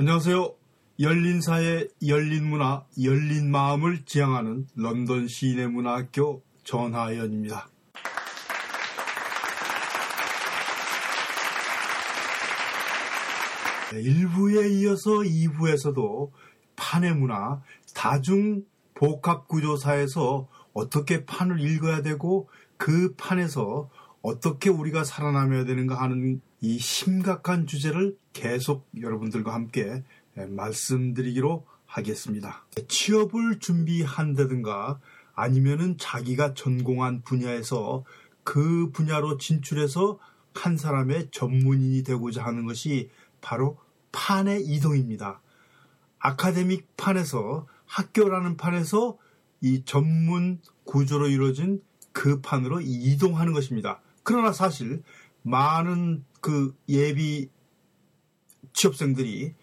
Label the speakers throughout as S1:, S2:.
S1: 안녕하세요. 열린 사회, 열린 문화, 열린 마음을 지향하는 런던 시인의 문화학교 전하연입니다. 네, 1부에 이어서 2부에서도 판의 문화, 다중 복합 구조사에서 어떻게 판을 읽어야 되고 그 판에서 어떻게 우리가 살아남아야 되는가 하는 이 심각한 주제를 계속 여러분들과 함께 말씀드리기로 하겠습니다. 취업을 준비한다든가 아니면은 자기가 전공한 분야에서 그 분야로 진출해서 한 사람의 전문인이 되고자 하는 것이 바로 판의 이동입니다. 아카데믹 판에서 학교라는 판에서 이 전문 구조로 이루어진 그 판으로 이동하는 것입니다. 그러나 사실 많은 그 예비 취업생들이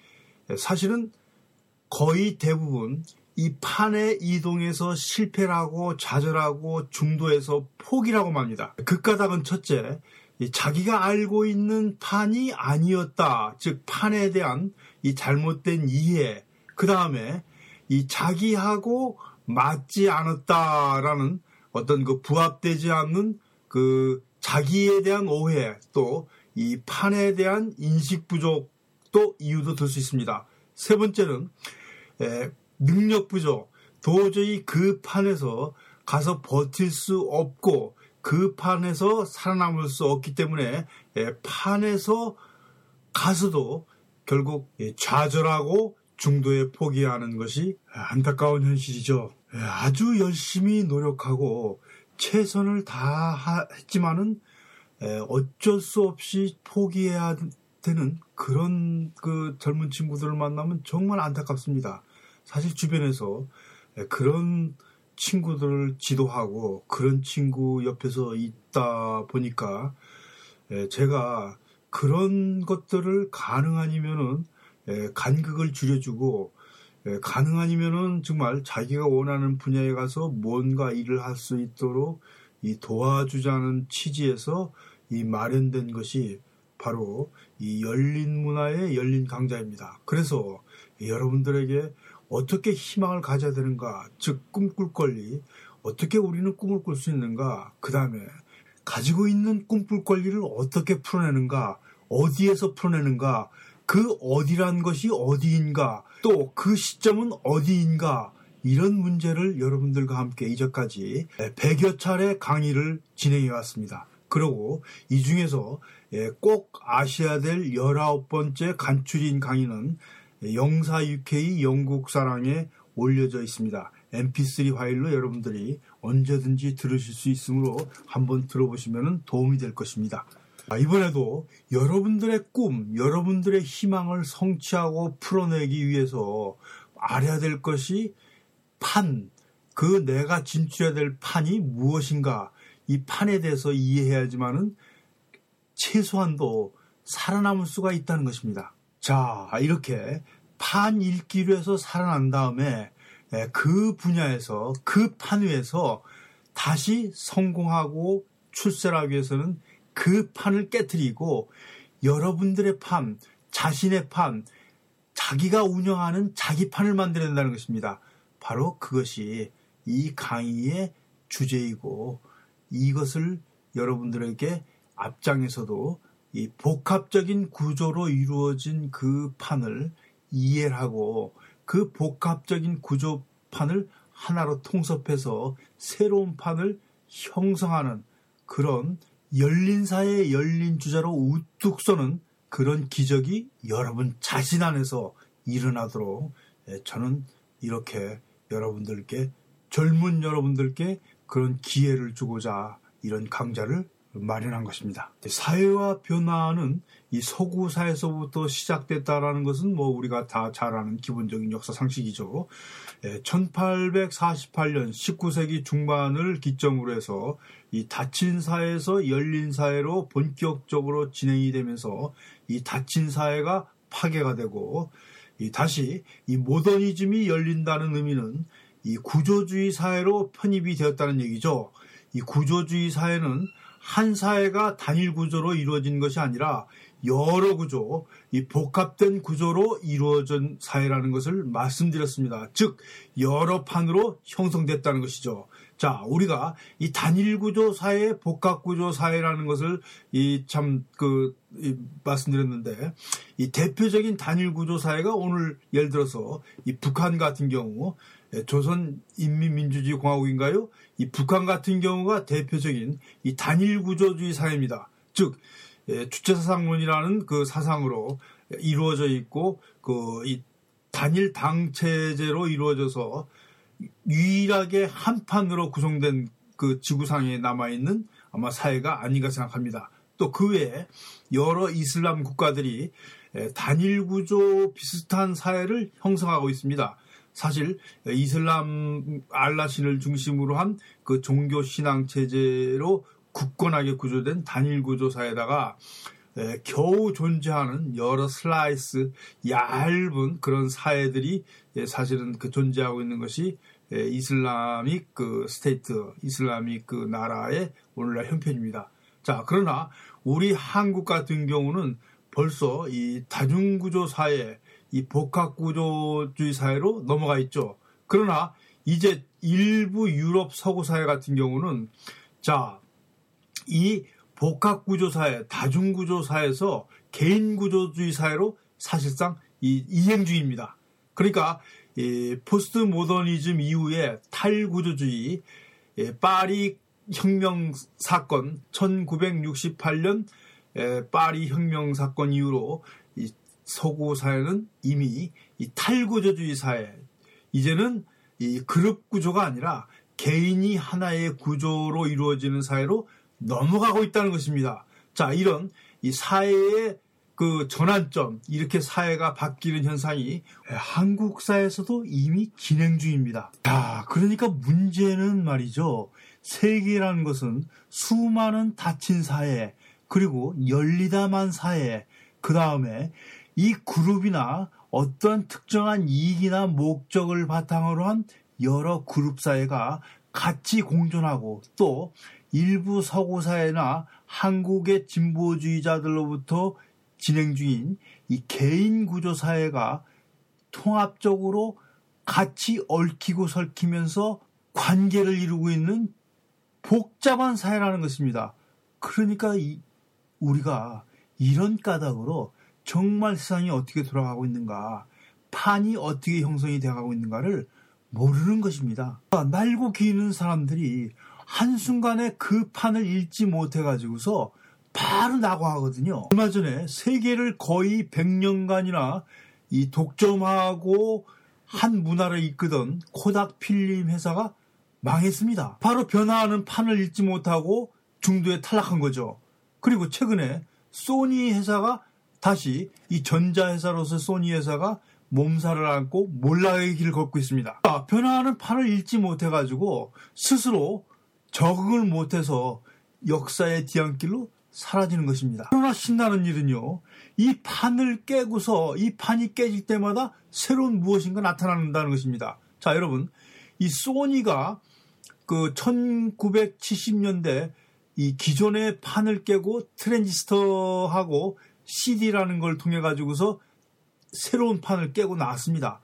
S1: 사실은 거의 대부분 이 판의 이동에서 실패를 하고 좌절하고 중도에서 포기라고 합니다. 그 까닭은 첫째, 자기가 알고 있는 판이 아니었다. 즉, 판에 대한 이 잘못된 이해. 그 다음에 이 자기하고 맞지 않았다라는 어떤 그 부합되지 않는 그 자기에 대한 오해 또 이 판에 대한 인식 부족도 이유도 될 수 있습니다. 세 번째는 에, 능력 부족. 도저히 그 판에서 가서 버틸 수 없고 그 판에서 살아남을 수 없기 때문에 에, 판에서 가서도 결국 좌절하고 중도에 포기하는 것이 안타까운 현실이죠. 아주 열심히 노력하고 최선을 다 했지만은 어쩔 수 없이 포기해야 되는 그런 그 젊은 친구들을 만나면 정말 안타깝습니다. 사실 주변에서 그런 친구들을 지도하고 그런 친구 옆에서 있다 보니까 제가 그런 것들을 가능 아니면은 간극을 줄여주고 가능 아니면은 정말 자기가 원하는 분야에 가서 뭔가 일을 할 수 있도록 이 도와주자는 취지에서 이 마련된 것이 바로 이 열린 문화의 열린 강좌입니다. 그래서 여러분들에게 어떻게 희망을 가져야 되는가, 즉 꿈꿀 권리, 어떻게 우리는 꿈을 꿀 수 있는가, 그 다음에 가지고 있는 꿈꿀 권리를 어떻게 풀어내는가, 어디에서 풀어내는가, 그 어디란 것이 어디인가, 또 그 시점은 어디인가, 이런 문제를 여러분들과 함께 이제까지 100여 차례 강의를 진행해 왔습니다. 그리고 이 중에서 꼭 아셔야 될 19번째 간추린 강의는 영사 UK 영국 사랑에 올려져 있습니다. mp3 파일로 여러분들이 언제든지 들으실 수 있으므로 한번 들어보시면 도움이 될 것입니다. 아, 이번에도 여러분들의 꿈, 여러분들의 희망을 성취하고 풀어내기 위해서 알아야 될 것이 판, 그 내가 진출해야 될 판이 무엇인가, 이 판에 대해서 이해해야지만은 최소한도 살아남을 수가 있다는 것입니다. 자, 이렇게 판 읽기로 해서 살아난 다음에 그 분야에서, 그 판 위에서 다시 성공하고 출세하기 위해서는 그 판을 깨뜨리고 여러분들의 판, 자신의 판, 자기가 운영하는 자기 판을 만들어야 된다는 것입니다. 바로 그것이 이 강의의 주제이고 이것을 여러분들에게 앞장에서도 이 복합적인 구조로 이루어진 그 판을 이해를 하고 그 복합적인 구조판을 하나로 통섭해서 새로운 판을 형성하는 그런 열린 사회의 열린 주자로 우뚝 서는 그런 기적이 여러분 자신 안에서 일어나도록 저는 이렇게 여러분들께 젊은 여러분들께 그런 기회를 주고자 이런 강좌를 마련한 것입니다. 사회화 변화는 이 서구 사에서부터 시작됐다라는 것은 뭐 우리가 다 잘 아는 기본적인 역사 상식이죠. 1848년 19세기 중반을 기점으로 해서 이 닫힌 사회에서 열린 사회로 본격적으로 진행이 되면서 이 닫힌 사회가 파괴가 되고 이 다시 이 모더니즘이 열린다는 의미는 이 구조주의 사회로 편입이 되었다는 얘기죠. 이 구조주의 사회는 한 사회가 단일 구조로 이루어진 것이 아니라 여러 구조, 이 복합된 구조로 이루어진 사회라는 것을 말씀드렸습니다. 즉, 여러 판으로 형성됐다는 것이죠. 자, 우리가 이 단일 구조 사회, 복합 구조 사회라는 것을 이 참 그 말씀드렸는데 이 대표적인 단일 구조 사회가 오늘 예를 들어서 이 북한 같은 경우 예, 조선 인민민주주의 공화국인가요? 이 북한 같은 경우가 대표적인 이 단일 구조주의 사회입니다. 즉 예, 주체 사상론이라는 그 사상으로 이루어져 있고 그 이 단일 당 체제로 이루어져서 유일하게 한 판으로 구성된 그 지구상에 남아 있는 아마 사회가 아닌가 생각합니다. 또 그 외에 여러 이슬람 국가들이 예, 단일 구조 비슷한 사회를 형성하고 있습니다. 사실 이슬람 알라신을 중심으로 한 그 종교 신앙 체제로 굳건하게 구조된 단일 구조 사회다가 에, 겨우 존재하는 여러 슬라이스 얇은 그런 사회들이 예, 사실은 그 존재하고 있는 것이 예, Islamic 그 state, Islamic 그 나라의 오늘날 형편입니다. 자, 그러나 우리 한국 같은 경우는 벌써 이 다중구조 사회, 이 복합구조주의 사회로 넘어가 있죠. 그러나 이제 일부 유럽 서구 사회 같은 경우는 자, 이 복합구조 사회, 다중구조 사회에서 개인구조주의 사회로 사실상 이 이행주의입니다. 그러니까 이 포스트 모더니즘 이후에 탈구조주의, 예, 파리 혁명 사건 1968년 파리 혁명 사건 이후로 이 서구 사회는 이미 이 탈구조주의 사회 이제는 이 그룹 구조가 아니라 개인이 하나의 구조로 이루어지는 사회로 넘어가고 있다는 것입니다. 자, 이런 이 사회의 그 전환점, 이렇게 사회가 바뀌는 현상이 한국 사회에서도 이미 진행 중입니다. 자, 그러니까 문제는 말이죠. 세계라는 것은 수많은 닫힌 사회, 그리고 열리다만 사회, 그 다음에 이 그룹이나 어떤 특정한 이익이나 목적을 바탕으로 한 여러 그룹 사회가 같이 공존하고 또 일부 서구 사회나 한국의 진보주의자들로부터 진행 중인 이 개인 구조 사회가 통합적으로 같이 얽히고 설키면서 관계를 이루고 있는 복잡한 사회라는 것입니다. 그러니까 이, 우리가 이런 까닭으로 정말 세상이 어떻게 돌아가고 있는가, 판이 어떻게 형성이 되어가고 있는가를 모르는 것입니다. 날고 기는 사람들이 한순간에 그 판을 읽지 못해가지고서 바로 낙오하거든요. 얼마 전에 세계를 거의 100년간이나 이 독점하고 한 문화를 이끄던 코닥 필름 회사가 망했습니다. 바로 변화하는 판을 읽지 못하고 중도에 탈락한 거죠. 그리고 최근에 소니 회사가 다시 이 전자회사로서 소니 회사가 몸살을 안고 몰락의 길을 걷고 있습니다. 변화하는 판을 읽지 못해가지고 스스로 적응을 못해서 역사의 뒤안길로 사라지는 것입니다. 그러나 신나는 일은요, 이 판을 깨고서 이 판이 깨질 때마다 새로운 무엇인가 나타난다는 것입니다. 자, 여러분, 이 소니가 그 1970년대 이 기존의 판을 깨고 트랜지스터하고 CD라는 걸 통해 가지고서 새로운 판을 깨고 나왔습니다.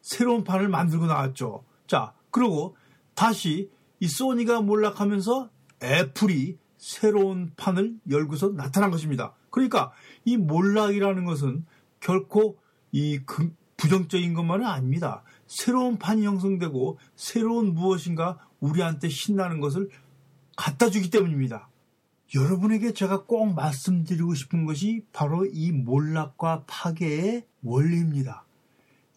S1: 새로운 판을 만들고 나왔죠. 자, 그리고 다시 이 소니가 몰락하면서 애플이 새로운 판을 열고서 나타난 것입니다. 그러니까 이 몰락이라는 것은 결코 이 부정적인 것만은 아닙니다. 새로운 판이 형성되고 새로운 무엇인가 우리한테 신나는 것을 갖다 주기 때문입니다. 여러분에게 제가 꼭 말씀드리고 싶은 것이 바로 이 몰락과 파괴의 원리입니다.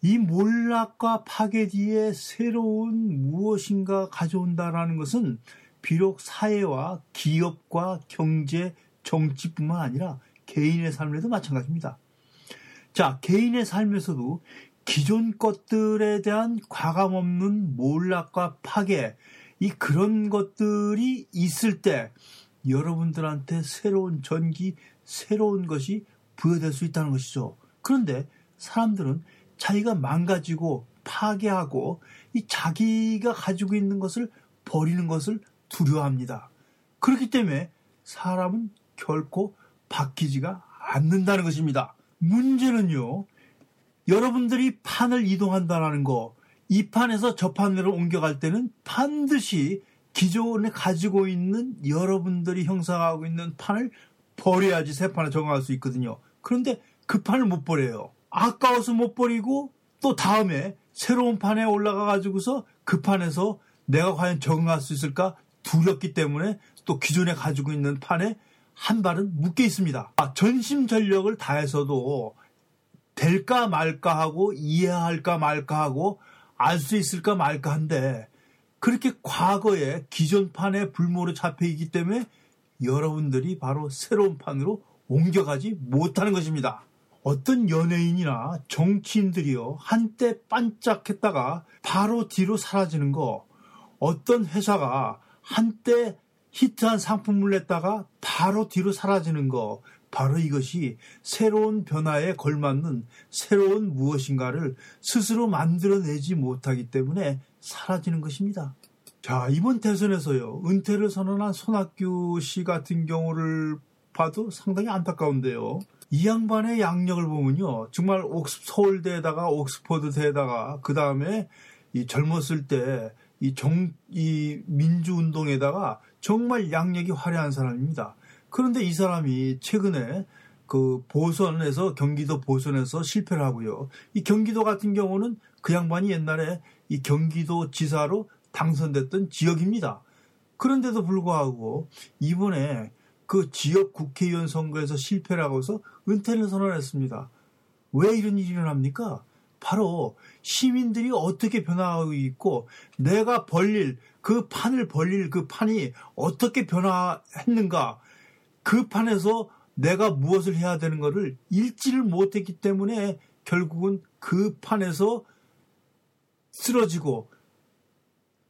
S1: 이 몰락과 파괴 뒤에 새로운 무엇인가 가져온다라는 것은 비록 사회와 기업과 경제, 정치뿐만 아니라 개인의 삶에도 마찬가지입니다. 자, 개인의 삶에서도 기존 것들에 대한 과감 없는 몰락과 파괴, 이 그런 것들이 있을 때 여러분들한테 새로운 전기, 새로운 것이 부여될 수 있다는 것이죠. 그런데 사람들은 자기가 망가지고 파괴하고 이 자기가 가지고 있는 것을 버리는 것을 두려워합니다. 그렇기 때문에 사람은 결코 바뀌지가 않는다는 것입니다. 문제는요, 여러분들이 판을 이동한다는 거, 이 판에서 저 판으로 옮겨갈 때는 반드시 기존에 가지고 있는 여러분들이 형성하고 있는 판을 버려야지 새 판을 적응할 수 있거든요. 그런데 그 판을 못 버려요. 아까워서 못 버리고 또 다음에 새로운 판에 올라가 가지고서 그 판에서 내가 과연 적응할 수 있을까 두렵기 때문에 또 기존에 가지고 있는 판에 한 발은 묶여 있습니다. 아, 전심 전력을 다해서도 될까 말까 하고 이해할까 말까 하고 알 수 있을까 말까 한데 그렇게 과거에 기존 판에 불모로 잡혀 있기 때문에 여러분들이 바로 새로운 판으로 옮겨가지 못하는 것입니다. 어떤 연예인이나 정치인들이요, 한때 반짝했다가 바로 뒤로 사라지는 거, 어떤 회사가 한때 히트한 상품을 냈다가 바로 뒤로 사라지는 거, 바로 이것이 새로운 변화에 걸맞는 새로운 무엇인가를 스스로 만들어내지 못하기 때문에 사라지는 것입니다. 자, 이번 대선에서요, 은퇴를 선언한 손학규 씨 같은 경우를 봐도 상당히 안타까운데요. 이 양반의 양력을 보면요. 정말 옥스, 서울대에다가 옥스퍼드대에다가 그 다음에 이 젊었을 때 이 정, 이 민주운동에다가 정말 양력이 화려한 사람입니다. 그런데 이 사람이 최근에 그 보선에서 경기도 보선에서 실패를 하고요. 이 경기도 같은 경우는 그 양반이 옛날에 이 경기도 지사로 당선됐던 지역입니다. 그런데도 불구하고 이번에 그 지역 국회의원 선거에서 실패를 하고서 은퇴를 선언했습니다. 왜 이런 일이 일어납니까? 바로 시민들이 어떻게 변화하고 있고 내가 벌릴 그 판을 벌릴 그 판이 어떻게 변화했는가 그 판에서 내가 무엇을 해야 되는 것을 읽지를 못했기 때문에 결국은 그 판에서 쓰러지고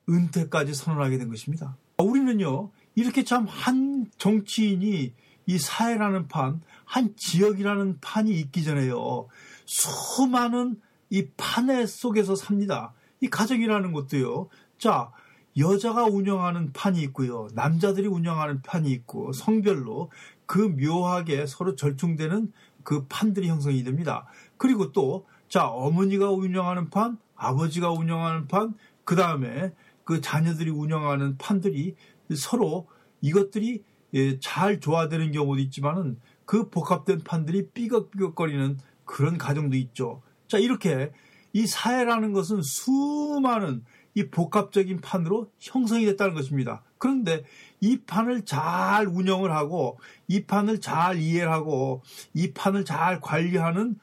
S1: 은퇴까지 선언하게 된 것입니다. 우리는요, 이렇게 참 한 정치인이 이 사회라는 판, 한 지역이라는 판이 있기 전에요, 수많은 이 판의 속에서 삽니다. 이 가정이라는 것도요, 자, 여자가 운영하는 판이 있고요, 남자들이 운영하는 판이 있고, 성별로 그 묘하게 서로 절충되는 그 판들이 형성이 됩니다. 그리고 또, 자, 어머니가 운영하는 판, 아버지가 운영하는 판, 그 다음에 그 자녀들이 운영하는 판들이 서로 이것들이 예, 잘 조화되는 경우도 있지만은 그 복합된 판들이 삐걱삐걱거리는 그런 가정도 있죠. 자, 이렇게 이 사회라는 것은 수많은 이 복합적인 판으로 형성이 됐다는 것입니다. 그런데 이 판을 잘 운영을 하고 이 판을 잘 이해를 하고 이 판을 잘 관리하는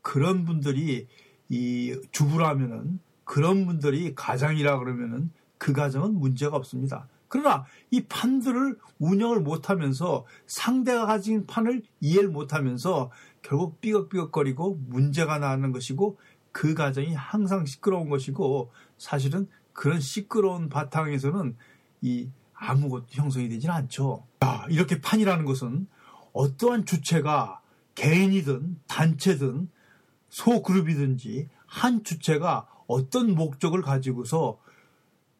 S1: 그런 분들이 이 주부라면은 그런 분들이 가장이라 그러면은 그 가정은 문제가 없습니다. 그러나 이 판들을 운영을 못하면서 상대가 가진 판을 이해를 못하면서 결국 삐걱삐걱거리고 문제가 나는 것이고 그 가정이 항상 시끄러운 것이고 사실은 그런 시끄러운 바탕에서는 이 아무것도 형성이 되지는 않죠. 자, 이렇게 판이라는 것은 어떠한 주체가 개인이든 단체든 소그룹이든지 한 주체가 어떤 목적을 가지고서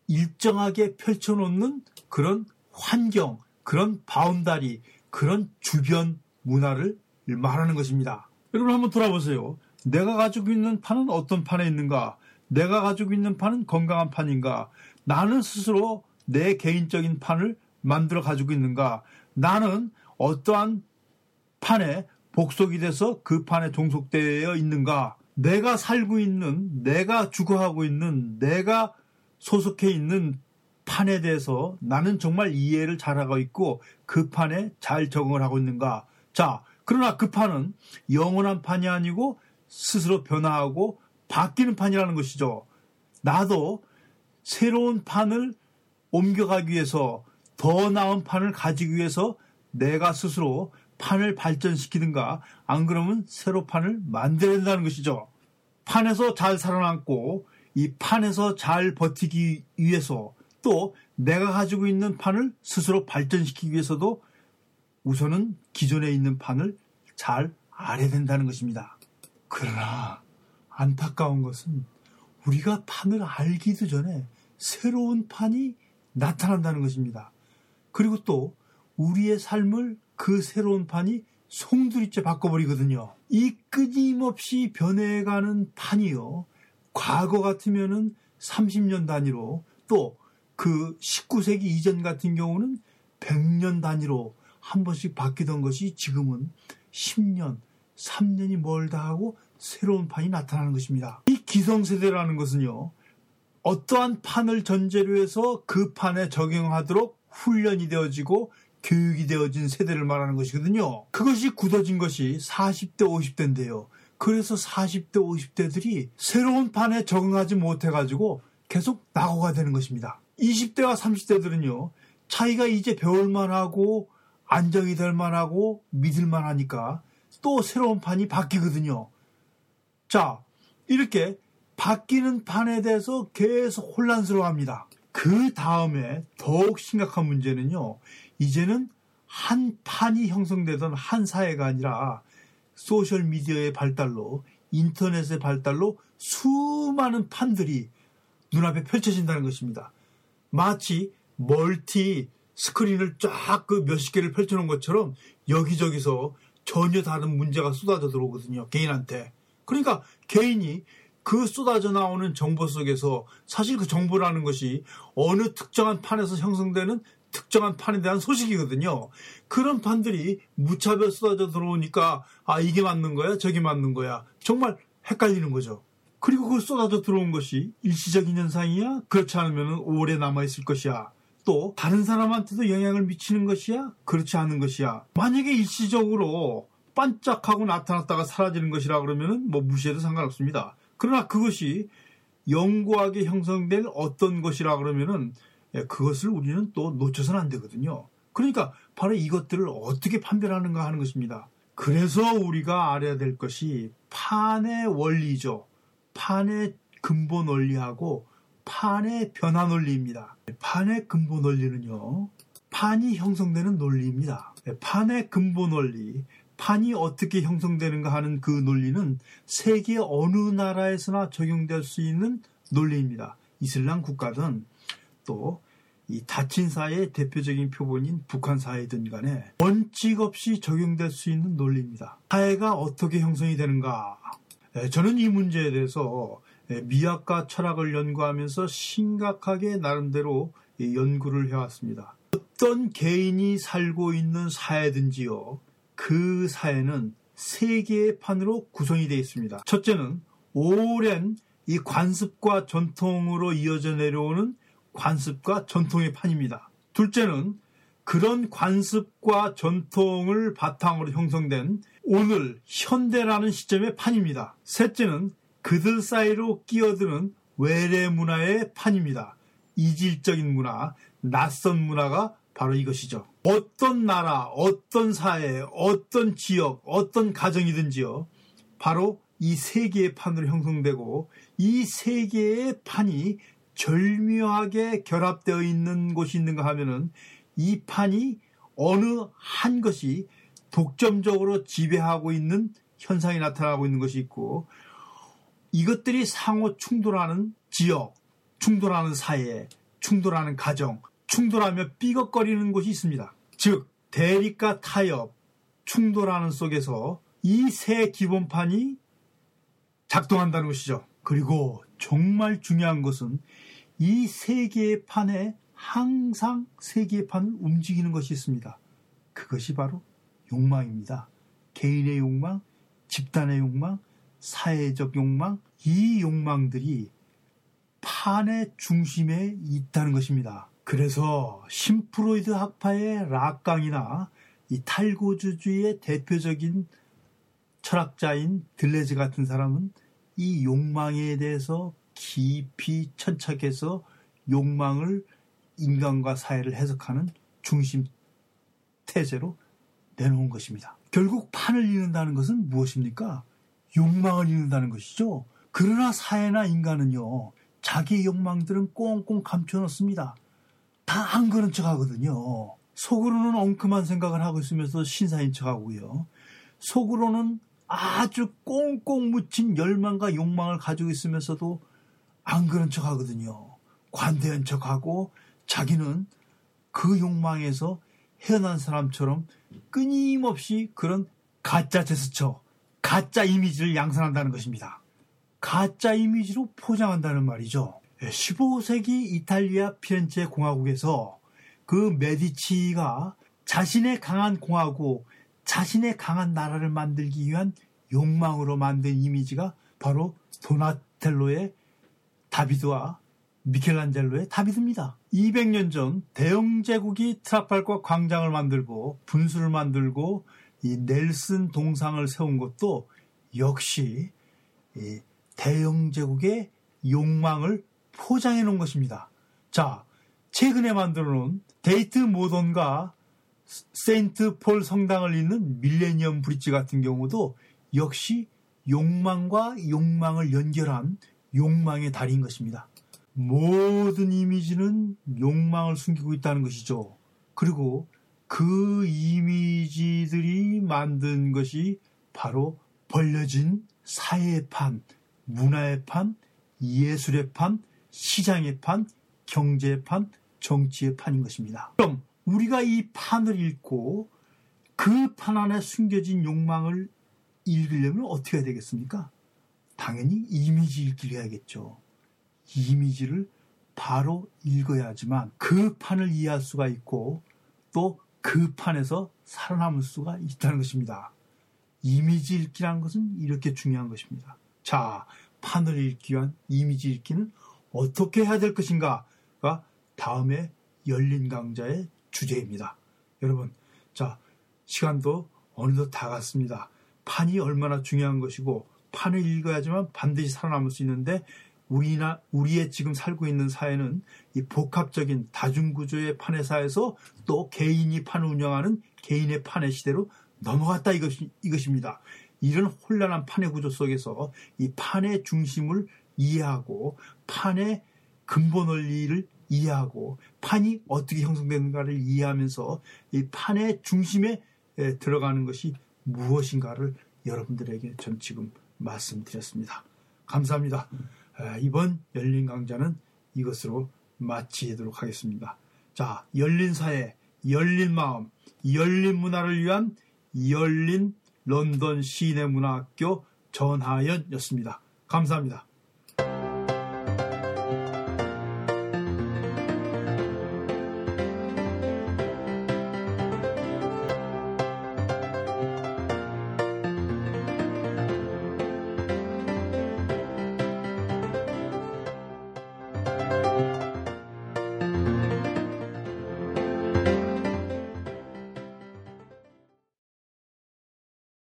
S1: 일정하게 펼쳐놓는 그런 환경, 그런 바운다리, 그런 주변 문화를 말하는 것입니다. 여러분 한번 돌아보세요. 내가 가지고 있는 판은 어떤 판에 있는가? 내가 가지고 있는 판은 건강한 판인가? 나는 스스로 내 개인적인 판을 만들어 가지고 있는가? 나는 어떠한 판에 복속이 돼서 그 판에 종속되어 있는가? 내가 살고 있는, 내가 주거하고 있는, 내가 소속해 있는 판에 대해서 나는 정말 이해를 잘하고 있고 그 판에 잘 적응을 하고 있는가. 자, 그러나 그 판은 영원한 판이 아니고 스스로 변화하고 바뀌는 판이라는 것이죠. 나도 새로운 판을 옮겨가기 위해서 더 나은 판을 가지기 위해서 내가 스스로 판을 발전시키든가 안 그러면 새로 판을 만들어야 된다는 것이죠. 판에서 잘 살아남고 이 판에서 잘 버티기 위해서 또 내가 가지고 있는 판을 스스로 발전시키기 위해서도 우선은 기존에 있는 판을 잘 알아야 된다는 것입니다. 그러나 안타까운 것은 우리가 판을 알기도 전에 새로운 판이 나타난다는 것입니다. 그리고 또 우리의 삶을 그 새로운 판이 송두리째 바꿔버리거든요. 이 끊임없이 변해가는 판이요. 과거 같으면은 30년 단위로 또 그 19세기 이전 같은 경우는 100년 단위로 한 번씩 바뀌던 것이 지금은 10년, 3년이 멀다 하고 새로운 판이 나타나는 것입니다. 이 기성세대라는 것은요. 어떠한 판을 전제로 해서 그 판에 적용하도록 훈련이 되어지고 교육이 되어진 세대를 말하는 것이거든요. 그것이 굳어진 것이 40대, 50대인데요. 그래서 40대, 50대들이 새로운 판에 적응하지 못해가지고 계속 낙오가 되는 것입니다. 20대와 30대들은요, 자기가 이제 배울만 하고 안정이 될 만하고 믿을만 하니까 또 새로운 판이 바뀌거든요. 자, 이렇게 바뀌는 판에 대해서 계속 혼란스러워 합니다. 그 다음에 더욱 심각한 문제는요, 이제는 한 판이 형성되던 한 사회가 아니라 소셜 미디어의 발달로 인터넷의 발달로 수많은 판들이 눈앞에 펼쳐진다는 것입니다. 마치 멀티 스크린을 쫙 그 몇십 개를 펼쳐놓은 것처럼 여기저기서 전혀 다른 문제가 쏟아져 들어오거든요. 개인한테. 그러니까 개인이 그 쏟아져 나오는 정보 속에서 사실 그 정보라는 것이 어느 특정한 판에서 형성되는 특정한 판에 대한 소식이거든요. 그런 판들이 무차별 쏟아져 들어오니까 아 이게 맞는 거야 저게 맞는 거야 정말 헷갈리는 거죠. 그리고 그 쏟아져 들어온 것이 일시적인 현상이야 그렇지 않으면 오래 남아 있을 것이야. 또 다른 사람한테도 영향을 미치는 것이야 그렇지 않은 것이야. 만약에 일시적으로 반짝하고 나타났다가 사라지는 것이라 그러면은 뭐 무시해도 상관없습니다. 그러나 그것이 영구하게 형성될 어떤 것이라 그러면은 예, 그것을 우리는 또 놓쳐서는 안 되거든요. 그러니까 바로 이것들을 어떻게 판별하는가 하는 것입니다. 그래서 우리가 알아야 될 것이 판의 원리죠. 판의 근본 원리하고 판의 변화 논리입니다. 판의 근본 원리는요. 판이 형성되는 논리입니다. 판의 근본 원리, 판이 어떻게 형성되는가 하는 그 논리는 세계 어느 나라에서나 적용될 수 있는 논리입니다. 이슬람 국가든 또 이 닫힌 사회의 대표적인 표본인 북한 사회든 간에 원칙 없이 적용될 수 있는 논리입니다. 사회가 어떻게 형성이 되는가? 예, 저는 이 문제에 대해서 예, 미학과 철학을 연구하면서 심각하게 나름대로 연구를 해왔습니다. 어떤 개인이 살고 있는 사회든지요, 그 사회는 세 개의 판으로 구성이 되어 있습니다. 첫째는 오랜 이 관습과 전통으로 이어져 내려오는 관습과 전통의 판입니다. 둘째는 그런 관습과 전통을 바탕으로 형성된 오늘 현대라는 시점의 판입니다. 셋째는 그들 사이로 끼어드는 외래 문화의 판입니다. 이질적인 문화, 낯선 문화가 바로 이것이죠. 어떤 나라, 어떤 사회, 어떤 지역, 어떤 가정이든지요. 바로 이세 개의 판으로 형성되고 이세 개의 판이 절묘하게 결합되어 있는 곳이 있는가 하면은 이 판이 어느 한 것이 독점적으로 지배하고 있는 현상이 나타나고 있는 것이 있고 이것들이 상호 충돌하는 지역, 충돌하는 사회, 충돌하는 가정, 충돌하며 삐걱거리는 곳이 있습니다. 즉, 대립과 타협, 충돌하는 속에서 이 세 기본판이 작동한다는 것이죠. 그리고 정말 중요한 것은 이세 개의 판에 항상 세 개의 판을 움직이는 것이 있습니다. 그것이 바로 욕망입니다. 개인의 욕망, 집단의 욕망, 사회적 욕망, 이 욕망들이 판의 중심에 있다는 것입니다. 그래서 심프로이드 학파의 락강이나 이 탈고주주의 대표적인 철학자인 들레즈 같은 사람은 이 욕망에 대해서 깊이 천착해서 욕망을 인간과 사회를 해석하는 중심 태제로 내놓은 것입니다. 결국 판을 잃는다는 것은 무엇입니까? 욕망을 잃는다는 것이죠. 그러나 사회나 인간은요, 자기 욕망들은 꽁꽁 감춰놓습니다. 다 안 그런 척 하거든요. 속으로는 엉큼한 생각을 하고 있으면서 신사인 척 하고요. 속으로는 아주 꽁꽁 묻힌 열망과 욕망을 가지고 있으면서도 안 그런 척 하거든요. 관대한 척 하고 자기는 그 욕망에서 헤어난 사람처럼 끊임없이 그런 가짜 제스처, 가짜 이미지를 양산한다는 것입니다. 가짜 이미지로 포장한다는 말이죠. 15세기 이탈리아 피렌체 공화국에서 그 메디치가 자신의 강한 공화국, 자신의 강한 나라를 만들기 위한 욕망으로 만든 이미지가 바로 도나텔로의 다비드와 미켈란젤로의 다비드입니다. 200년 전 대영 제국이 트라팔과 광장을 만들고 분수를 만들고 이 넬슨 동상을 세운 것도 역시 대영 제국의 욕망을 포장해 놓은 것입니다. 자, 최근에 만들어 놓은 데이트 모던과 세인트 폴 성당을 잇는 밀레니엄 브릿지 같은 경우도 역시 욕망과 욕망을 연결한 욕망의 달인 것입니다. 모든 이미지는 욕망을 숨기고 있다는 것이죠. 그리고 그 이미지들이 만든 것이 바로 벌려진 사회의 판, 문화의 판, 예술의 판, 시장의 판, 경제의 판, 정치의 판인 것입니다. 그럼 우리가 이 판을 읽고 그 판 안에 숨겨진 욕망을 읽으려면 어떻게 해야 되겠습니까? 당연히 이미지 읽기를 해야겠죠. 이미지를 바로 읽어야지만 그 판을 이해할 수가 있고 또 그 판에서 살아남을 수가 있다는 것입니다. 이미지 읽기란 것은 이렇게 중요한 것입니다. 자, 판을 읽기 위한 이미지 읽기는 어떻게 해야 될 것인가가 다음에 열린 강좌의 주제입니다. 여러분, 자, 시간도 어느덧 다 갔습니다. 판이 얼마나 중요한 것이고 판을 읽어야지만 반드시 살아남을 수 있는데 우리나 우리의 지금 살고 있는 사회는 이 복합적인 다중구조의 판의 사회에서 또 개인이 판을 운영하는 개인의 판의 시대로 넘어갔다 이것이, 이것입니다. 이런 혼란한 판의 구조 속에서 이 판의 중심을 이해하고 판의 근본 원리를 이해하고 판이 어떻게 형성되는가를 이해하면서 이 판의 중심에 들어가는 것이 무엇인가를 여러분들에게 전 지금 말씀드렸습니다. 감사합니다. 이번 열린 강좌는 이것으로 마치도록 하겠습니다. 자, 열린 사회, 열린 마음, 열린 문화를 위한 열린 런던 시내 문화학교 전하연이었습니다. 감사합니다.